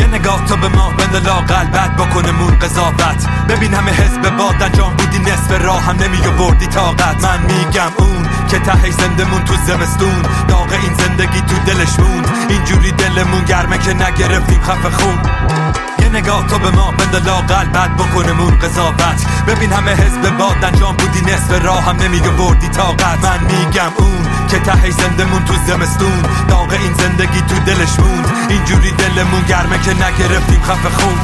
یه نگاه تو به ما بند لاقل بعد بکنه مون قضاوت. ببین همه حزب باد انجام بودی نصف راه هم نمی بردی طاقت. من میگم اون که ته زنده مون تو زمستون. داغ این زندگی تو دلش موند. اینجوری دلمون گرمه که نگرفتیم خفه خون. نگاه تو به ما بند لاقل بعد بکنه مون قضاوت. ببین همه حزب باد انجام بودی نصف راه هم نمی بردی طاقت. من میگم اون که ته زندمون تو زمستون. داغ این زندگی تو دلش موند. اینجوری دلمون گرمه که نگرفتیم خفه خون.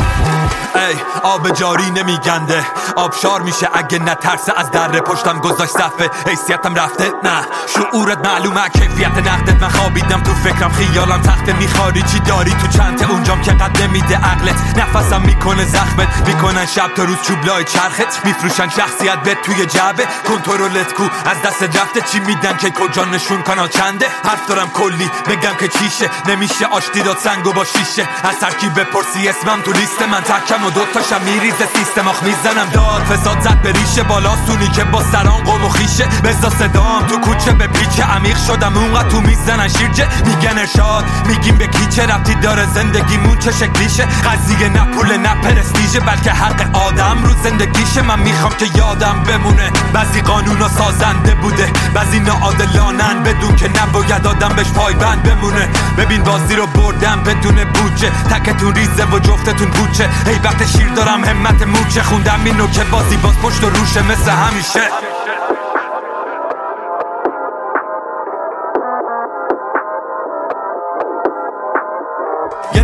ای آب جاری نمیگنده. آبشار میشه اگه نترسه از در پشتم گذاشت صفه حیثیتم رفته؟ نه. شعورت معلومه کیفیت نقدت. من خوابیدم تو فکرم خیالم تخته. میخواری چی داری تو چنته اونجام که قد نمیده عقلت. نفسم می‌کنه زخمت می‌کنن شب تا روز چوبلای چرخت میفروشن شخصیت به توی جعبه. کنترلت کو از دست رفته. چی میدن که کجا نشون کانال چنده؟ حرف دارم کلی بگم که چیشه. نمیشه آشتی داد سنگو با شیشه. از ترکیب بپرسی اسمم تو لیست من. تکم و دوتاشم میریزه سیستم. آخ می‌زنم. داد فساد زد به ریشه. بالا سونی که با سران قوم و خیشه. بزا صدام تو کوچه. به پیچه عمیق شدم. اونقدر تو می‌زنن شیرجه. میگن ارشاد. میگیم به کیچه رفتی داره؟ زندگیمون چه شکلیشه؟ قضیه نه پول نه پرستیژه بلکه حق آدم. رو زندگیشه من می‌خوام که یادم بمونه. بعضی قانونا سازنده بوده بعضی ناعادلانن. بدون که نباید آدم بهش پایبند بمونه. ببین بازی رو بردم بدون بودجه. تکتون ریزه و جفتتون بوچه هی وقت شیر دارم همت موچه. خوندم اینو که بازی باز پشت و روشه مثل همیشه.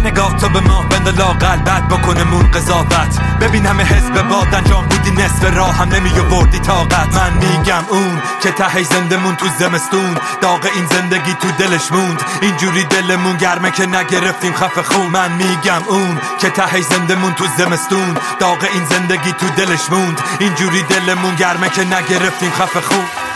نگاه تو به ما بند لاقل بعد بکنه مون قضاوت. ببین همه حزب باد انجام بودی نصف راه هم نمی بردی طاقت. من میگم اون که ته زندمون تو زمستون. داغ این زندگی تو دلش موند. اینجوری دلمون گرمه که نگرفتیم خفه خون. من میگم اون که ته زندمون تو زمستون. داغ این زندگی تو دلش موند. اینجوری دلمون گرمه که نگرفتیم خفه خون.